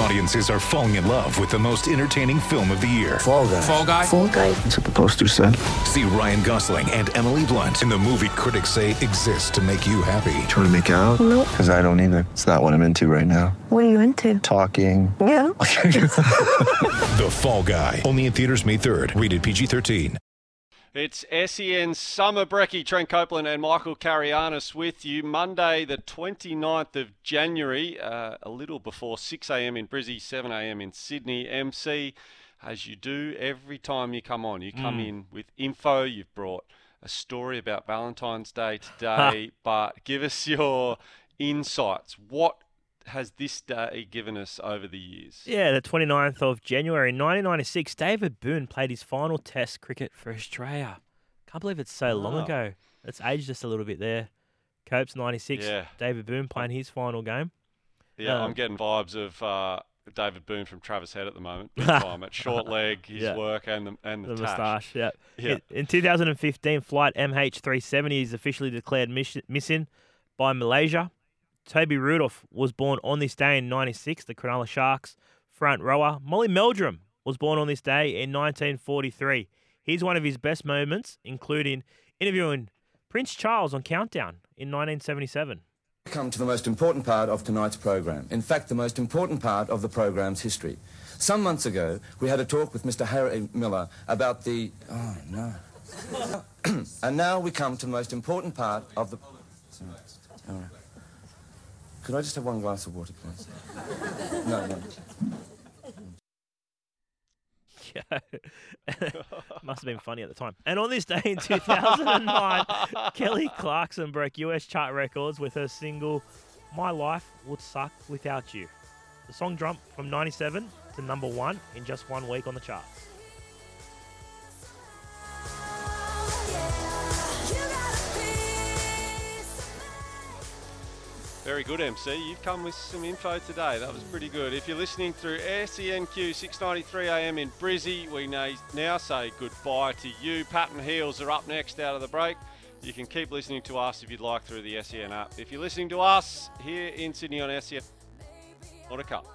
Audiences are falling in love with the most entertaining film of the year. Fall guy. Fall Guy. Fall guy. That's what the poster said. See Ryan Gosling and Emily Blunt in the movie critics say exists to make you happy. Trying to make it out? Nope. Because I don't either. It's not what I'm into right now. What are you into? Talking. Yeah. The Fall Guy. Only in theaters May 3rd. Rated PG-13. It's SEN Summer Brecky, Trent Copeland and Michael Carianis with you. Monday, the 29th of January, uh, a little before 6am in Brizzy, 7am in Sydney. MC, as you do every time you come on, you come in with info. You've brought a story about Valentine's Day today, but give us your insights. What has this day given us over the years? Yeah, the 29th of January 1996, David Boon played his final Test cricket for Australia. Can't believe it's so long ago. It's aged us a little bit there. Copes 96, Yeah. David Boon playing his final game. Yeah, Um, I'm getting vibes of uh, David Boon from Travis Head at the moment. At short leg, his Yeah. work, and the and the, The moustache, yeah. Yeah. In, in 2015, flight MH370 is officially declared miss- missing by Malaysia. Toby Rudolph was born on this day in 96, the Cronulla Sharks front rower. Molly Meldrum was born on this day in 1943. Here's one of his best moments, including interviewing Prince Charles on Countdown in 1977. come to the most important part of tonight's program. In fact, the most important part of the program's history. Some months ago, we had a talk with Mr. Harry Miller about the. Oh, no. and now we come to the most important part of the. Sorry. Could I just have one glass of water, please? No, no. Yeah. Must have been funny at the time. And on this day in 2009, Kelly Clarkson broke US chart records with her single My Life Would Suck Without You. The song jumped from 97 to number one in just one week on the charts. Very good, MC. You've come with some info today. That was pretty good. If you're listening through SENQ 693 AM in Brizzy, we now say goodbye to you. Pat and Heels are up next out of the break. You can keep listening to us if you'd like through the SEN app. If you're listening to us here in Sydney on SEN, what a cup.